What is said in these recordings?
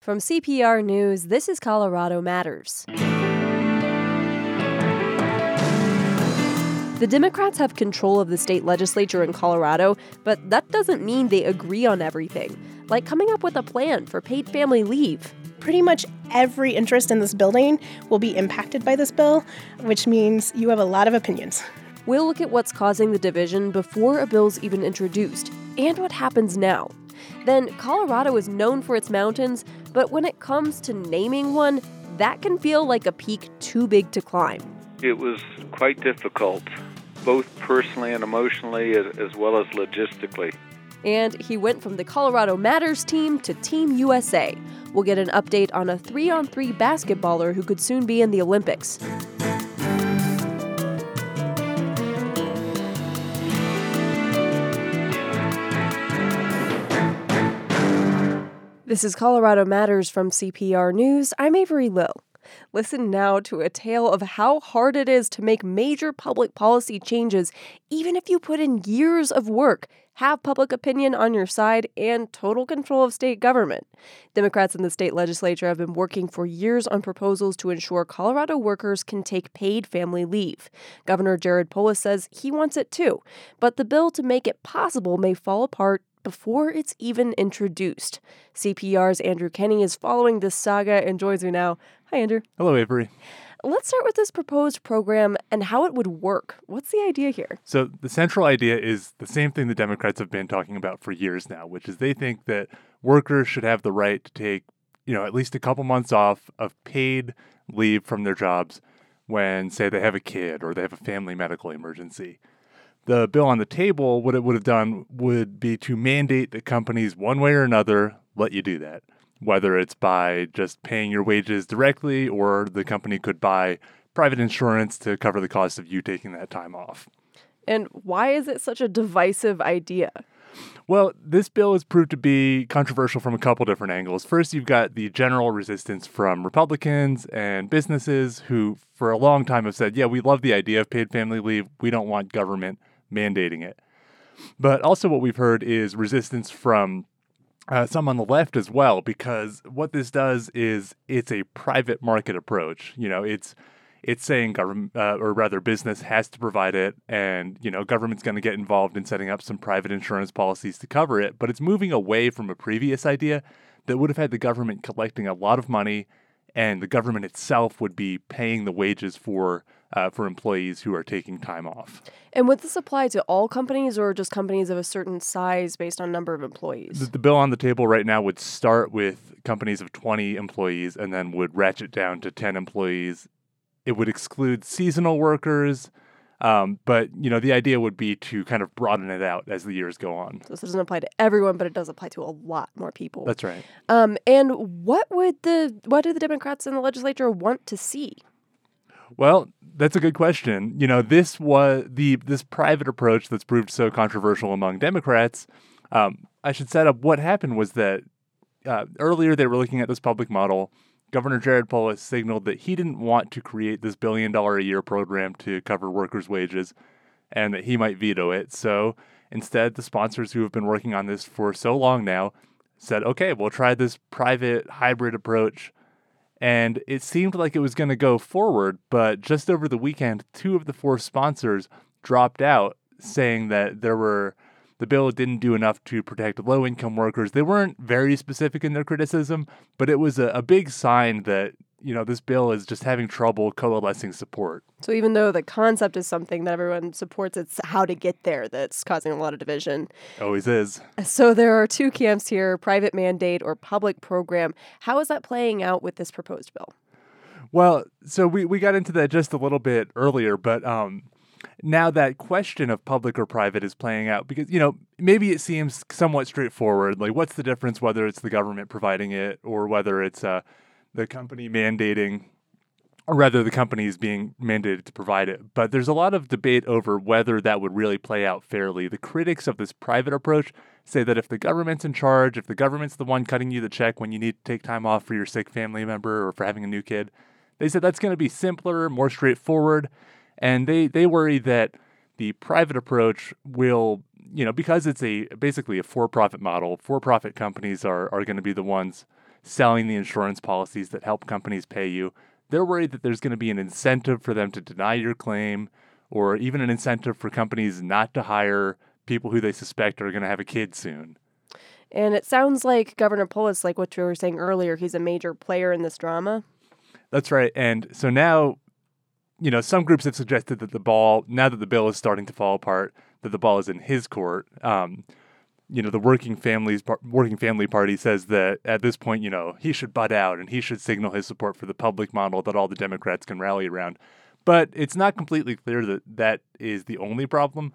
From CPR News, this is Colorado Matters. The Democrats have control of the state legislature in Colorado, but that doesn't mean they agree on everything, like coming up with a plan for paid family leave. Pretty much every interest in this building will be impacted by this bill, which means you have a lot of opinions. We'll look at what's causing the division before a bill's even introduced and what happens now. Then, Colorado is known for its mountains, but when it comes to naming one, that can feel like a peak too big to climb. It was quite difficult, both personally and emotionally, as well as logistically. And he went from the Colorado Matters team to Team USA. We'll get an update on a three on three basketballer who could soon be in the Olympics. This is Colorado Matters from CPR News. I'm Avery Lill. Listen now to a tale of how hard it is to make major public policy changes, even if you put in years of work, have public opinion on your side, and total control of state government. Democrats in the state legislature have been working for years on proposals to ensure Colorado workers can take paid family leave. Governor Jared Polis says he wants it too, but the bill to make it possible may fall apart before it's even introduced. CPR's Andrew Kenney is following this saga and joins me now. Hi, Andrew. Hello, Avery. Let's start with this proposed program and how it would work. What's the idea here? So, the central idea is the same thing the Democrats have been talking about for years now, which is they think that workers should have the right to take, you know, at least a couple months off of paid leave from their jobs when, say, they have a kid or they have a family medical emergency the bill on the table, what it would have done would be to mandate that companies, one way or another, let you do that. Whether it's by just paying your wages directly or the company could buy private insurance to cover the cost of you taking that time off. And why is it such a divisive idea? Well, this bill has proved to be controversial from a couple different angles. First, you've got the general resistance from Republicans and businesses who, for a long time, have said, yeah, we love the idea of paid family leave. We don't want government mandating it. But also, what we've heard is resistance from uh, some on the left as well, because what this does is it's a private market approach. You know, it's it's saying government, uh, or rather, business has to provide it, and you know, government's going to get involved in setting up some private insurance policies to cover it. But it's moving away from a previous idea that would have had the government collecting a lot of money, and the government itself would be paying the wages for uh, for employees who are taking time off. And would this apply to all companies or just companies of a certain size based on number of employees? The, the, bill on the table right now would start with companies of 20 employees and then would ratchet down to 10 employees. It would exclude seasonal workers. Um, but you know, the idea would be to kind of broaden it out as the years go on. So this doesn't apply to everyone, but it does apply to a lot more people. That's right. Um, and what would the what do the Democrats in the legislature want to see? Well, that's a good question. You know, this was the this private approach that's proved so controversial among Democrats. Um, I should set up what happened was that uh, earlier they were looking at this public model. Governor Jared Polis signaled that he didn't want to create this billion dollar a year program to cover workers' wages and that he might veto it. So instead, the sponsors who have been working on this for so long now said, okay, we'll try this private hybrid approach and it seemed like it was going to go forward, but just over the weekend, two of the four sponsors dropped out, saying that there were the bill didn't do enough to protect low income workers. They weren't very specific in their criticism, but it was a, a big sign that you know, this bill is just having trouble coalescing support. So even though the concept is something that everyone supports, it's how to get there that's causing a lot of division. Always is. So there are two camps here private mandate or public program. How is that playing out with this proposed bill? Well, so we, we got into that just a little bit earlier, but um, now that question of public or private is playing out because, you know, maybe it seems somewhat straightforward. Like, what's the difference whether it's the government providing it or whether it's a uh, the company mandating, or rather, the company is being mandated to provide it. But there's a lot of debate over whether that would really play out fairly. The critics of this private approach say that if the government's in charge, if the government's the one cutting you the check when you need to take time off for your sick family member or for having a new kid, they said that's going to be simpler, more straightforward. And they, they worry that the private approach will, you know, because it's a basically a for profit model, for profit companies are, are going to be the ones selling the insurance policies that help companies pay you. They're worried that there's going to be an incentive for them to deny your claim or even an incentive for companies not to hire people who they suspect are going to have a kid soon. And it sounds like Governor Polis, like what you were saying earlier, he's a major player in this drama. That's right. And so now, you know, some groups have suggested that the ball, now that the bill is starting to fall apart, that the ball is in his court. Um, you know, the working families working family party says that at this point, you know, he should butt out and he should signal his support for the public model that all the Democrats can rally around. But it's not completely clear that that is the only problem.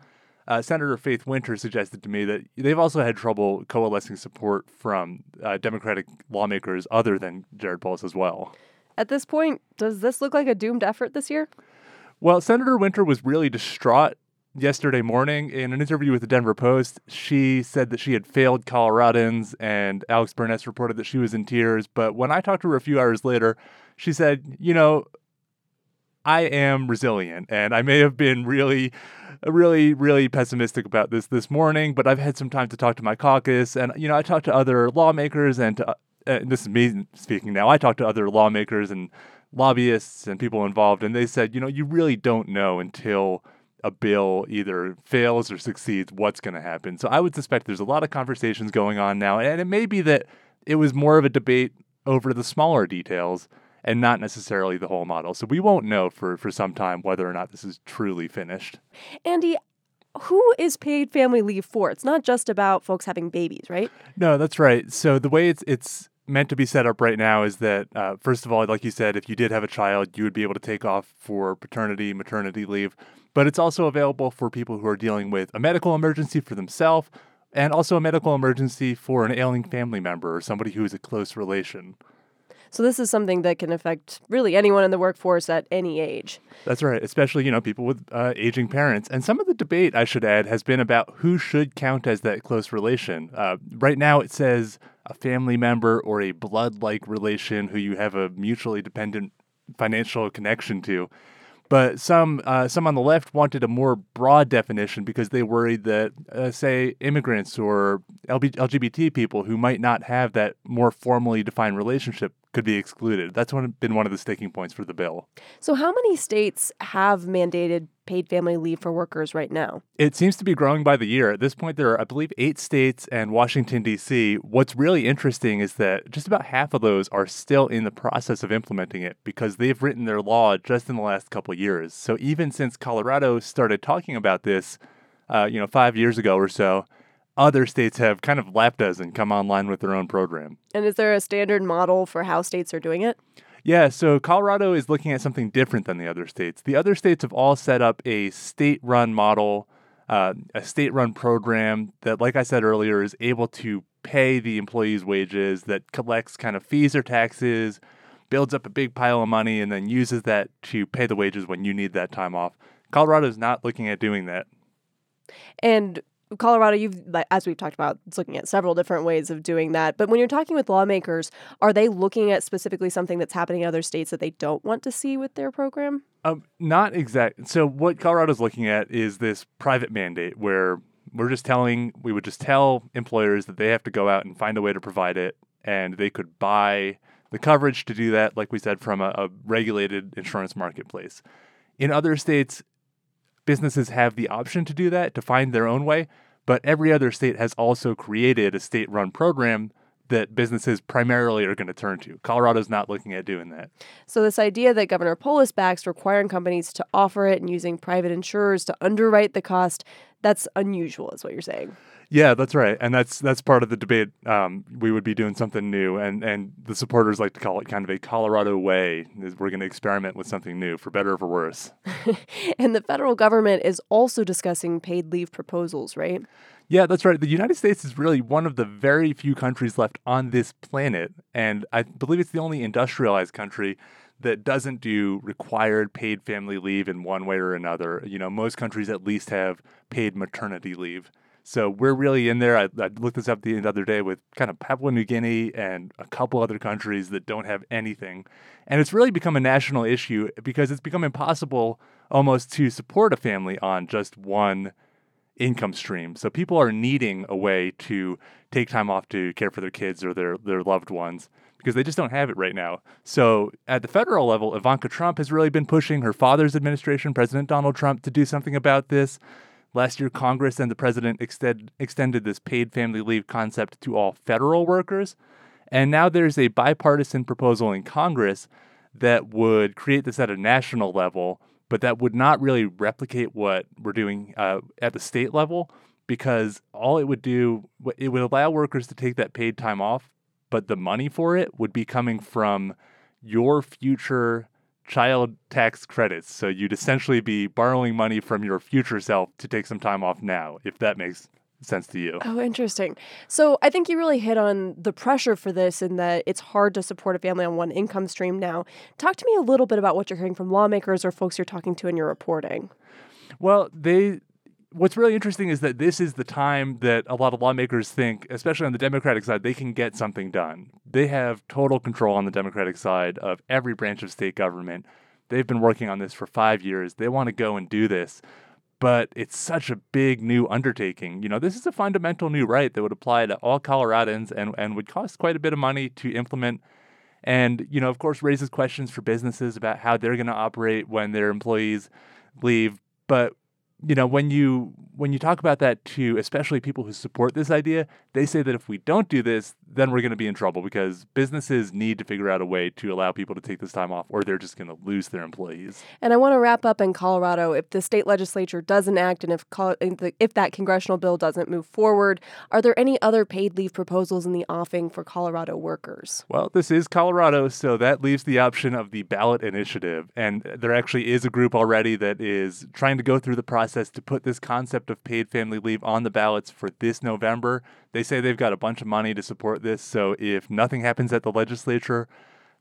Uh, Senator Faith Winter suggested to me that they've also had trouble coalescing support from uh, Democratic lawmakers other than Jared Polis as well. At this point, does this look like a doomed effort this year? Well, Senator Winter was really distraught yesterday morning in an interview with the Denver Post. She said that she had failed Coloradans, and Alex Burness reported that she was in tears. But when I talked to her a few hours later, she said, You know, I am resilient, and I may have been really really really pessimistic about this this morning but i've had some time to talk to my caucus and you know i talked to other lawmakers and to, uh, this is me speaking now i talked to other lawmakers and lobbyists and people involved and they said you know you really don't know until a bill either fails or succeeds what's going to happen so i would suspect there's a lot of conversations going on now and it may be that it was more of a debate over the smaller details and not necessarily the whole model. So we won't know for, for some time whether or not this is truly finished. Andy, who is paid family leave for? It's not just about folks having babies, right? No, that's right. So the way it's it's meant to be set up right now is that uh, first of all, like you said, if you did have a child, you would be able to take off for paternity, maternity leave. But it's also available for people who are dealing with a medical emergency for themselves and also a medical emergency for an ailing family member or somebody who is a close relation. So this is something that can affect really anyone in the workforce at any age. That's right, especially you know people with uh, aging parents. And some of the debate, I should add, has been about who should count as that close relation. Uh, right now, it says a family member or a blood-like relation who you have a mutually dependent financial connection to. But some uh, some on the left wanted a more broad definition because they worried that, uh, say, immigrants or LGBT people who might not have that more formally defined relationship could be excluded. That's one, been one of the sticking points for the bill. So, how many states have mandated paid family leave for workers right now? It seems to be growing by the year. At this point, there are, I believe, eight states and Washington, D.C. What's really interesting is that just about half of those are still in the process of implementing it because they've written their law just in the last couple years. So, even since Colorado started talking about this, uh, you know, five years ago or so, other states have kind of lapped us and come online with their own program. And is there a standard model for how states are doing it? Yeah, so Colorado is looking at something different than the other states. The other states have all set up a state run model, uh, a state run program that, like I said earlier, is able to pay the employees' wages, that collects kind of fees or taxes, builds up a big pile of money, and then uses that to pay the wages when you need that time off. Colorado is not looking at doing that. And Colorado, you've, as we've talked about, it's looking at several different ways of doing that. But when you're talking with lawmakers, are they looking at specifically something that's happening in other states that they don't want to see with their program? Um, not exact. So what Colorado's looking at is this private mandate where we're just telling, we would just tell employers that they have to go out and find a way to provide it, and they could buy the coverage to do that, like we said, from a, a regulated insurance marketplace. In other states, businesses have the option to do that, to find their own way, but every other state has also created a state run program that businesses primarily are going to turn to. Colorado's not looking at doing that. So, this idea that Governor Polis backs requiring companies to offer it and using private insurers to underwrite the cost, that's unusual, is what you're saying. Yeah, that's right, and that's that's part of the debate. Um, we would be doing something new, and and the supporters like to call it kind of a Colorado way. Is we're going to experiment with something new, for better or for worse. and the federal government is also discussing paid leave proposals, right? Yeah, that's right. The United States is really one of the very few countries left on this planet, and I believe it's the only industrialized country that doesn't do required paid family leave in one way or another. You know, most countries at least have paid maternity leave. So we're really in there. I, I, looked this up the other day with kind of Papua New Guinea and a couple other countries that don't have anything. And it's really become a national issue because it's become impossible almost to support a family on just one income stream. So people are needing a way to take time off to care for their kids or their, their loved ones. because they just don't have it right now. So at the federal level, Ivanka Trump has really been pushing her father's administration, President Donald Trump, to do something about this. Last year, Congress and the president extend, extended this paid family leave concept to all federal workers. And now there's a bipartisan proposal in Congress that would create this at a national level, but that would not really replicate what we're doing uh, at the state level because all it would do, it would allow workers to take that paid time off, but the money for it would be coming from your future child tax credits. So you'd essentially be borrowing money from your future self to take some time off now, if that makes sense to you. Oh, interesting. So I think you really hit on the pressure for this in that it's hard to support a family on one income stream now. Talk to me a little bit about what you're hearing from lawmakers or folks you're talking to in your reporting. Well, they what's really interesting is that this is the time that a lot of lawmakers think, especially on the Democratic side, they can get something done. They have total control on the Democratic side of every branch of state government. They've been working on this for five years. They want to go and do this. But it's such a big new undertaking. You know, this is a fundamental new right that would apply to all Coloradans and, and would cost quite a bit of money to implement. And, you know, of course, raises questions for businesses about how they're going to operate when their employees leave. But you know when you when you talk about that to especially people who support this idea they say that if we don't do this then we're going to be in trouble because businesses need to figure out a way to allow people to take this time off or they're just going to lose their employees. And i want to wrap up in colorado. If the state legislature doesn't act and if if that congressional bill doesn't move forward are there any other paid leave proposals in the offing for colorado workers? Well this is colorado so that leaves the option of the ballot initiative. And there actually is a group already that is trying to go through the process process to put this concept of paid family leave on the ballots for this November. They say they've got a bunch of money to support this, so if nothing happens at the legislature,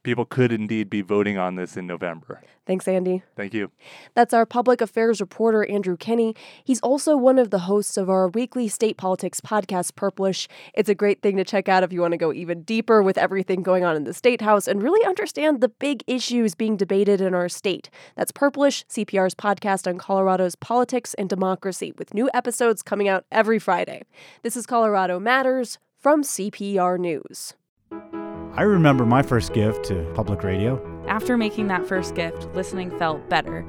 people could indeed be voting on this in November. Thanks, Andy. Thank you. That's our public affairs reporter, Andrew Kenney. He's also one of the hosts of our weekly state politics podcast, Purplish. It's a great thing to check out if you want to go even deeper with everything going on in the state house and really understand the big issues being debated in our state. That's Purplish, CPR's podcast on Colorado's politics and democracy, with new episodes coming out every Friday. This is Colorado Matters from CPR News. I remember my first gift to public radio. After making that first gift, listening felt better.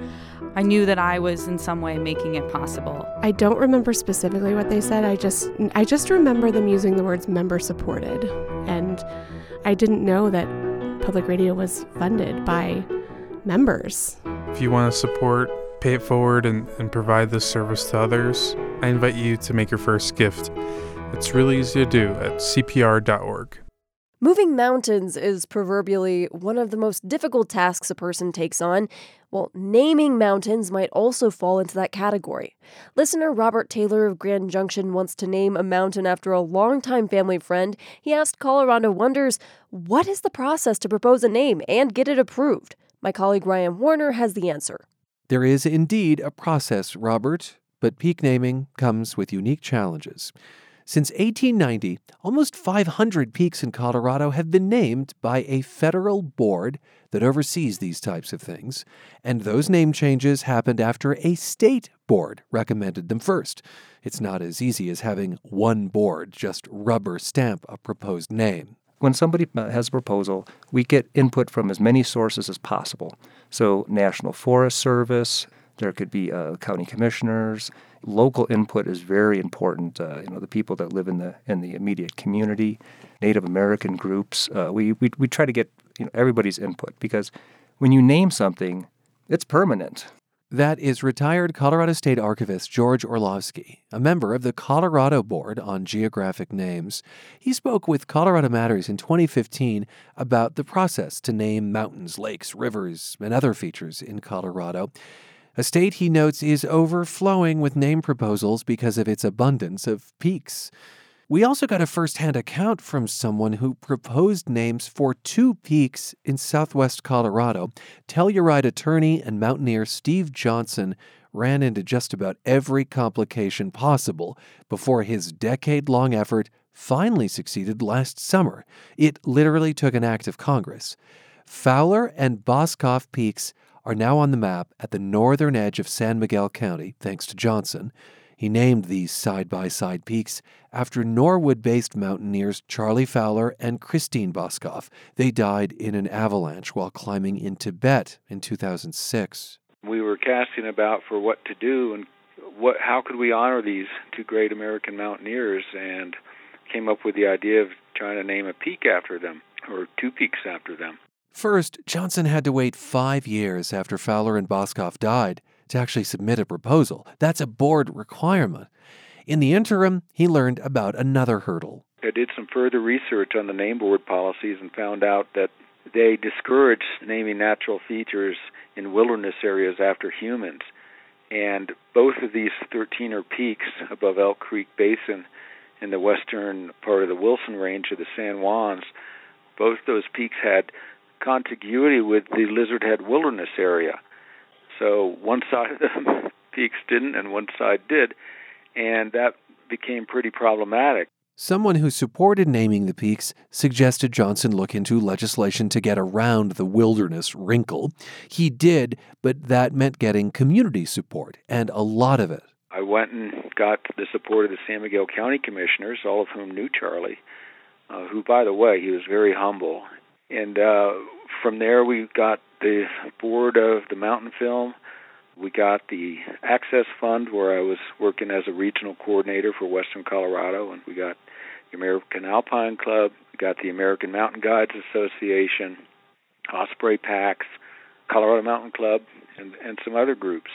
I knew that I was in some way making it possible. I don't remember specifically what they said. I just I just remember them using the words member supported. And I didn't know that public radio was funded by members. If you want to support, pay it forward and, and provide this service to others, I invite you to make your first gift. It's really easy to do at cpr.org. Moving mountains is proverbially one of the most difficult tasks a person takes on. Well, naming mountains might also fall into that category. Listener Robert Taylor of Grand Junction wants to name a mountain after a longtime family friend. He asked Colorado Wonders, What is the process to propose a name and get it approved? My colleague Ryan Warner has the answer. There is indeed a process, Robert, but peak naming comes with unique challenges. Since 1890, almost 500 peaks in Colorado have been named by a federal board that oversees these types of things, and those name changes happened after a state board recommended them first. It's not as easy as having one board just rubber stamp a proposed name. When somebody has a proposal, we get input from as many sources as possible. So, National Forest Service, there could be uh, county commissioners, local input is very important. Uh, you know, the people that live in the in the immediate community, Native American groups. Uh, we, we we try to get you know everybody's input because when you name something, it's permanent. That is retired Colorado State Archivist George Orlovsky, a member of the Colorado Board on Geographic Names. He spoke with Colorado Matters in 2015 about the process to name mountains, lakes, rivers, and other features in Colorado. A state, he notes, is overflowing with name proposals because of its abundance of peaks. We also got a firsthand account from someone who proposed names for two peaks in southwest Colorado. Telluride attorney and mountaineer Steve Johnson ran into just about every complication possible before his decade long effort finally succeeded last summer. It literally took an act of Congress. Fowler and Boskoff peaks are now on the map at the northern edge of San Miguel County, thanks to Johnson. He named these side by side peaks after Norwood based mountaineers Charlie Fowler and Christine Boskoff. They died in an avalanche while climbing in Tibet in 2006. We were casting about for what to do and what how could we honor these two great American mountaineers and came up with the idea of trying to name a peak after them or two peaks after them. First, Johnson had to wait five years after Fowler and Boskoff died to actually submit a proposal. That's a board requirement. In the interim, he learned about another hurdle. I did some further research on the name board policies and found out that they discourage naming natural features in wilderness areas after humans. And both of these 13 are peaks above Elk Creek Basin in the western part of the Wilson Range of the San Juans. Both those peaks had contiguity with the Lizard Head Wilderness area. So one side of the peaks didn't, and one side did, and that became pretty problematic. Someone who supported naming the peaks suggested Johnson look into legislation to get around the wilderness wrinkle. He did, but that meant getting community support, and a lot of it. I went and got the support of the San Miguel County Commissioners, all of whom knew Charlie, uh, who, by the way, he was very humble. And uh, from there, we got the board of the Mountainfilm. We got the Access Fund, where I was working as a regional coordinator for Western Colorado, and we got the American Alpine Club, we got the American Mountain Guides Association, Osprey Packs, Colorado Mountain Club, and, and some other groups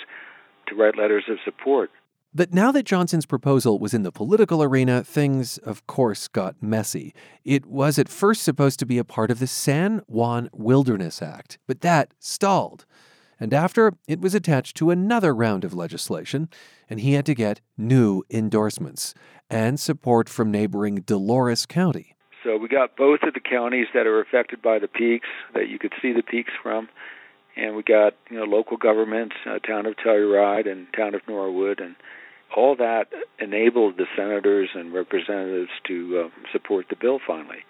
to write letters of support. But now that Johnson's proposal was in the political arena, things, of course, got messy. It was at first supposed to be a part of the San Juan Wilderness Act, but that stalled. And after, it was attached to another round of legislation, and he had to get new endorsements and support from neighboring Dolores County. So we got both of the counties that are affected by the peaks that you could see the peaks from, and we got you know local governments, uh, town of Telluride and town of Norwood, and all that enabled the senators and representatives to uh, support the bill finally.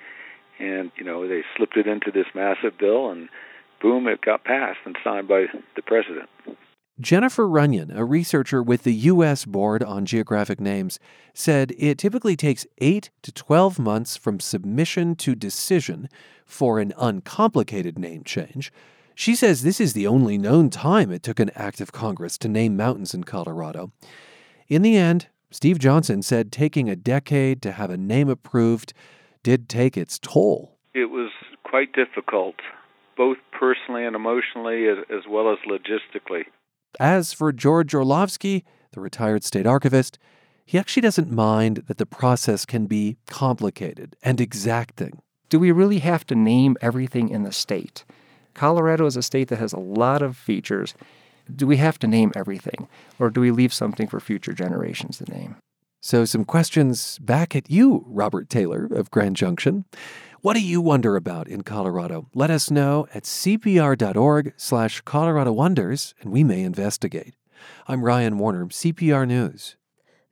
And, you know, they slipped it into this massive bill, and boom, it got passed and signed by the president. Jennifer Runyon, a researcher with the U.S. Board on Geographic Names, said it typically takes 8 to 12 months from submission to decision for an uncomplicated name change. She says this is the only known time it took an act of Congress to name mountains in Colorado. In the end, Steve Johnson said taking a decade to have a name approved did take its toll. It was quite difficult, both personally and emotionally, as well as logistically. As for George Orlovsky, the retired state archivist, he actually doesn't mind that the process can be complicated and exacting. Do we really have to name everything in the state? Colorado is a state that has a lot of features, do we have to name everything, or do we leave something for future generations to name? So, some questions back at you, Robert Taylor of Grand Junction. What do you wonder about in Colorado? Let us know at cpr.org slash Colorado Wonders, and we may investigate. I'm Ryan Warner, CPR News.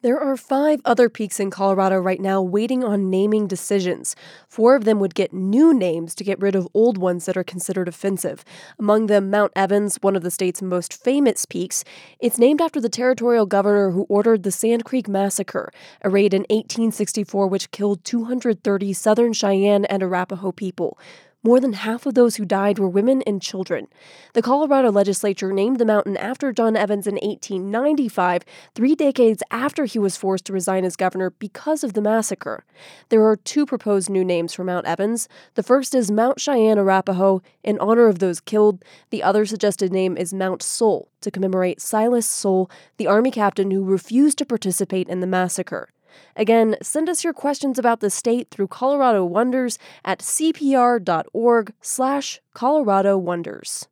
There are five other peaks in Colorado right now waiting on naming decisions. Four of them would get new names to get rid of old ones that are considered offensive. Among them, Mount Evans, one of the state's most famous peaks. It's named after the territorial governor who ordered the Sand Creek Massacre, a raid in 1864 which killed 230 Southern Cheyenne and Arapaho people. More than half of those who died were women and children. The Colorado legislature named the mountain after John Evans in 1895, three decades after he was forced to resign as governor because of the massacre. There are two proposed new names for Mount Evans. The first is Mount Cheyenne Arapaho, in honor of those killed. The other suggested name is Mount Soule, to commemorate Silas Soule, the Army captain who refused to participate in the massacre. Again, send us your questions about the state through Colorado Wonders at cpr.org slash Colorado Wonders.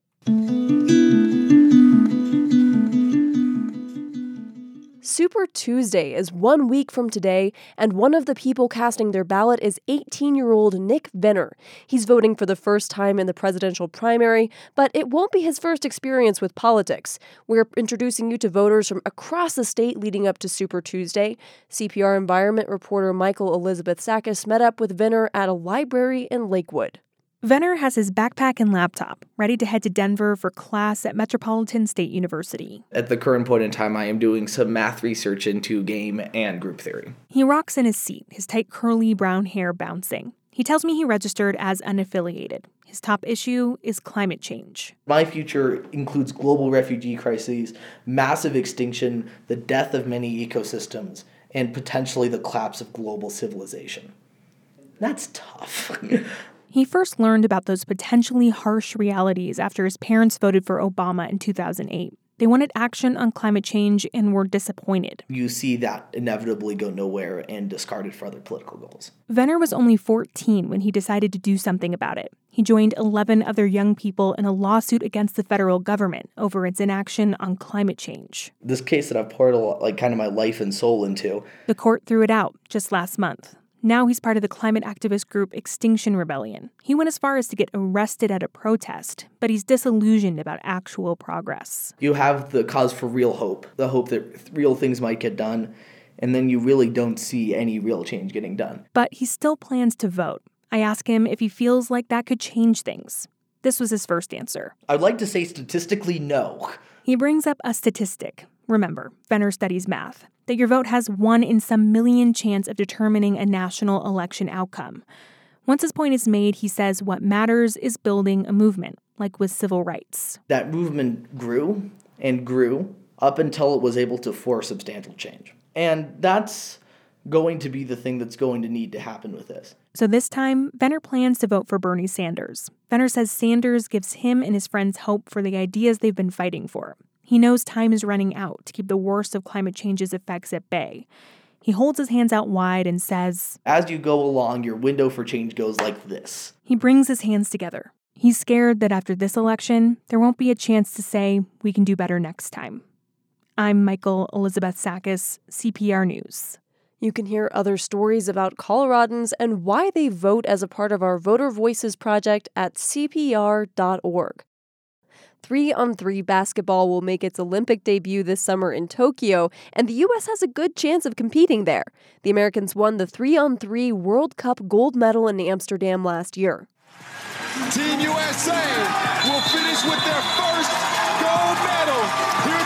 Super Tuesday is one week from today, and one of the people casting their ballot is 18 year old Nick Venner. He's voting for the first time in the presidential primary, but it won't be his first experience with politics. We're introducing you to voters from across the state leading up to Super Tuesday. CPR environment reporter Michael Elizabeth Sakas met up with Venner at a library in Lakewood. Venner has his backpack and laptop ready to head to Denver for class at Metropolitan State University. At the current point in time, I am doing some math research into game and group theory. He rocks in his seat, his tight curly brown hair bouncing. He tells me he registered as unaffiliated. His top issue is climate change. My future includes global refugee crises, massive extinction, the death of many ecosystems, and potentially the collapse of global civilization. That's tough. He first learned about those potentially harsh realities after his parents voted for Obama in 2008. They wanted action on climate change and were disappointed. You see that inevitably go nowhere and discarded for other political goals. Venner was only 14 when he decided to do something about it. He joined 11 other young people in a lawsuit against the federal government over its inaction on climate change. This case that I've poured a lot, like kind of my life and soul into. The court threw it out just last month. Now he's part of the climate activist group Extinction Rebellion. He went as far as to get arrested at a protest, but he's disillusioned about actual progress. You have the cause for real hope, the hope that real things might get done, and then you really don't see any real change getting done. But he still plans to vote. I ask him if he feels like that could change things. This was his first answer. I'd like to say statistically no. He brings up a statistic. Remember, Venner studies math that your vote has one in some million chance of determining a national election outcome. Once his point is made, he says what matters is building a movement, like with civil rights. That movement grew and grew up until it was able to force substantial change. And that's going to be the thing that's going to need to happen with this. So this time, Venner plans to vote for Bernie Sanders. Venner says Sanders gives him and his friends hope for the ideas they've been fighting for. He knows time is running out to keep the worst of climate change's effects at bay. He holds his hands out wide and says, As you go along, your window for change goes like this. He brings his hands together. He's scared that after this election, there won't be a chance to say, we can do better next time. I'm Michael Elizabeth Sakas, CPR News. You can hear other stories about Coloradans and why they vote as a part of our Voter Voices project at CPR.org. 3 on 3 basketball will make its Olympic debut this summer in Tokyo, and the U.S. has a good chance of competing there. The Americans won the 3 on 3 World Cup gold medal in Amsterdam last year. Team USA will finish with their first gold medal here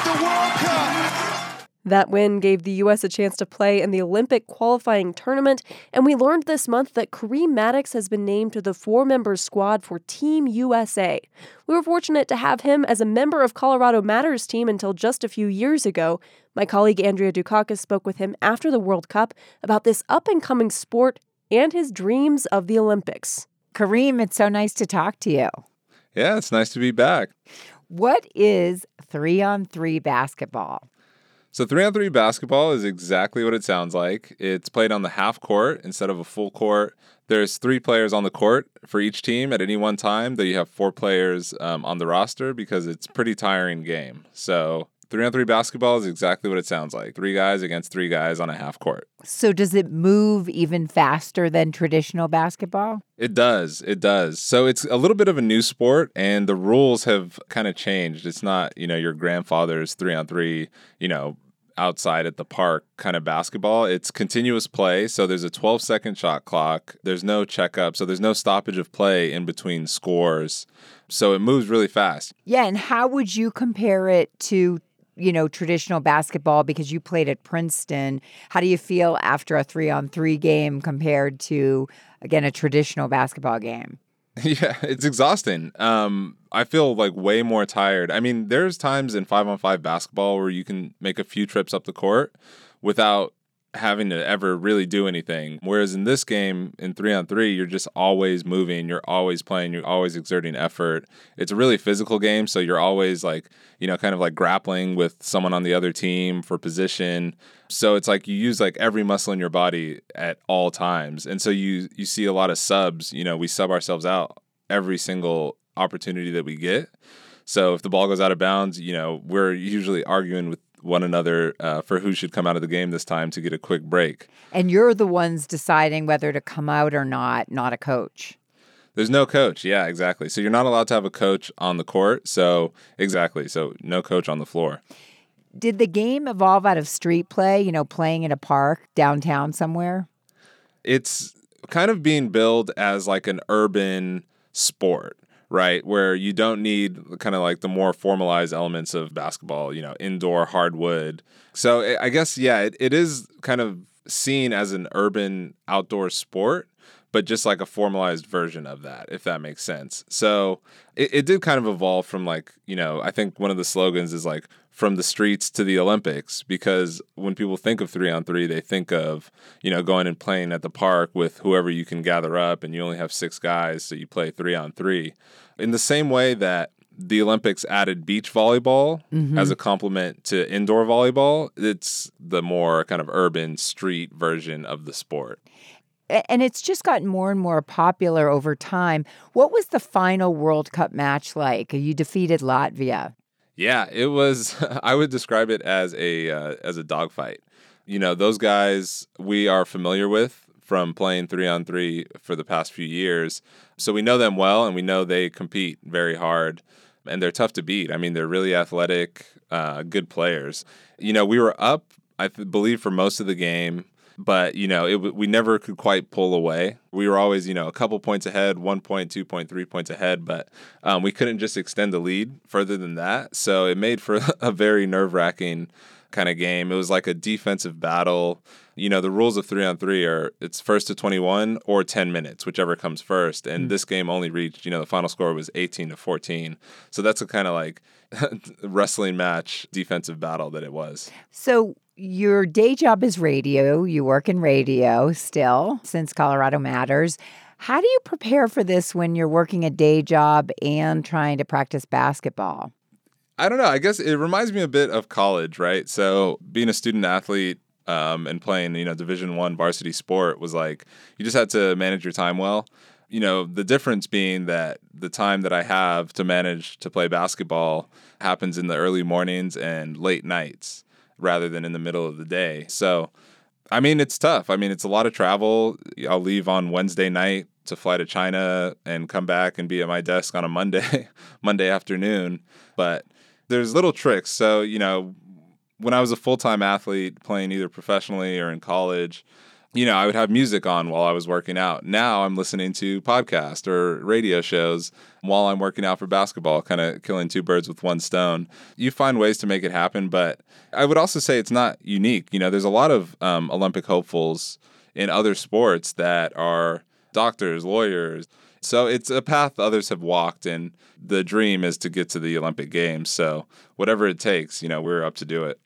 That win gave the U.S. a chance to play in the Olympic qualifying tournament, and we learned this month that Kareem Maddox has been named to the four member squad for Team USA. We were fortunate to have him as a member of Colorado Matters team until just a few years ago. My colleague Andrea Dukakis spoke with him after the World Cup about this up and coming sport and his dreams of the Olympics. Kareem, it's so nice to talk to you. Yeah, it's nice to be back. What is three on three basketball? So, three on three basketball is exactly what it sounds like. It's played on the half court instead of a full court. There's three players on the court for each team at any one time, though you have four players um, on the roster because it's pretty tiring game. So, three on three basketball is exactly what it sounds like three guys against three guys on a half court. So, does it move even faster than traditional basketball? It does. It does. So, it's a little bit of a new sport, and the rules have kind of changed. It's not, you know, your grandfather's three on three, you know, outside at the park kind of basketball. It's continuous play. So there's a 12 second shot clock. There's no checkup. So there's no stoppage of play in between scores. So it moves really fast. Yeah. And how would you compare it to, you know, traditional basketball because you played at Princeton? How do you feel after a three on three game compared to, again, a traditional basketball game? Yeah, it's exhausting. Um, I feel like way more tired. I mean, there's times in five on five basketball where you can make a few trips up the court without having to ever really do anything. Whereas in this game, in three on three, you're just always moving, you're always playing, you're always exerting effort. It's a really physical game, so you're always like, you know, kind of like grappling with someone on the other team for position. So it's like you use like every muscle in your body at all times. And so you you see a lot of subs, you know, we sub ourselves out every single opportunity that we get. So if the ball goes out of bounds, you know, we're usually arguing with one another uh, for who should come out of the game this time to get a quick break. And you're the ones deciding whether to come out or not, not a coach. There's no coach. Yeah, exactly. So you're not allowed to have a coach on the court. So, exactly. So, no coach on the floor. Did the game evolve out of street play, you know, playing in a park downtown somewhere? It's kind of being billed as like an urban sport right? Where you don't need kind of like the more formalized elements of basketball, you know, indoor hardwood. So eh, I guess, yeah, it, it is kind of seen as an urban outdoor sport, but just like a formalized version of that, if that makes sense. So it, it did kind of evolve from like, you know, I think one of the slogans is like from the streets to the Olympics because when people think of three on three, they think of, you know, going and playing at the park with whoever you can gather up and you only have six guys, so you play three on three. In the same way that the Olympics added beach volleyball Mhm. as a complement to indoor volleyball, it's the more kind of urban street version of the sport. And it's just gotten more and more popular over time. What was the final World Cup match like? You defeated Latvia. Yeah, it was. I would describe it as a uh, as a dogfight. You know, those guys we are familiar with from playing three on three for the past few years, so we know them well, and we know they compete very hard, and they're tough to beat. I mean, they're really athletic, uh, good players. You know, we were up, I believe, for most of the game. But you know, it, we never could quite pull away. We were always, you know, a couple points ahead, one point, two point, three points ahead, but um, we couldn't just extend the lead further than that. So it made for a very nerve wracking kind of game. It was like a defensive battle. You know, the rules of three on three are it's first to 21 or 10 minutes, whichever comes first. And this game only reached, you know, the final score was 18 to 14. So that's a kind of like wrestling match defensive battle that it was. So your day job is radio. You work in radio still since Colorado Matters. How do you prepare for this when you're working a day job and trying to practice basketball? I don't know. I guess it reminds me a bit of college, right? So being a student athlete um, and playing, you know, Division One varsity sport was like you just had to manage your time well. You know, the difference being that the time that I have to manage to play basketball happens in the early mornings and late nights rather than in the middle of the day. So, I mean, it's tough. I mean, it's a lot of travel. I'll leave on Wednesday night to fly to China and come back and be at my desk on a Monday, Monday afternoon. But there's little tricks. So, you know, when I was a full time athlete playing either professionally or in college, you know, I would have music on while I was working out. Now I'm listening to podcasts or radio shows while I'm working out for basketball, kind of killing two birds with one stone. You find ways to make it happen, but I would also say it's not unique. You know, there's a lot of um, Olympic hopefuls in other sports that are doctors, lawyers. So it's a path others have walked, and the dream is to get to the Olympic Games. So whatever it takes, you know, we're up to do it.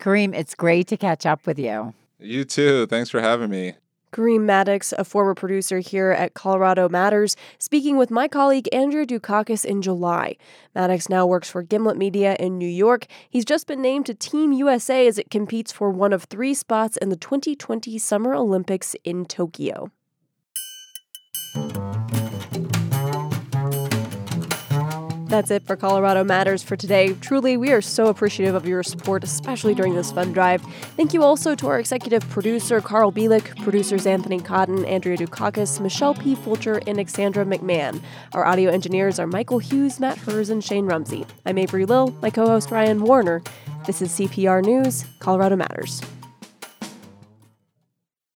Kareem, it's great to catch up with you. You too. Thanks for having me. Kareem Maddox, a former producer here at Colorado Matters, speaking with my colleague Andrea Dukakis in July. Maddox now works for Gimlet Media in New York. He's just been named to Team USA as it competes for one of three spots in the 2020 Summer Olympics in Tokyo. That's it for Colorado Matters for today. Truly, we are so appreciative of your support, especially during this fun drive. Thank you also to our executive producer, Carl Bielik, producers Anthony Cotton, Andrea Dukakis, Michelle P. Fulcher, and Alexandra McMahon. Our audio engineers are Michael Hughes, Matt Hers, and Shane Rumsey. I'm Avery Lill, my co host Ryan Warner. This is CPR News, Colorado Matters.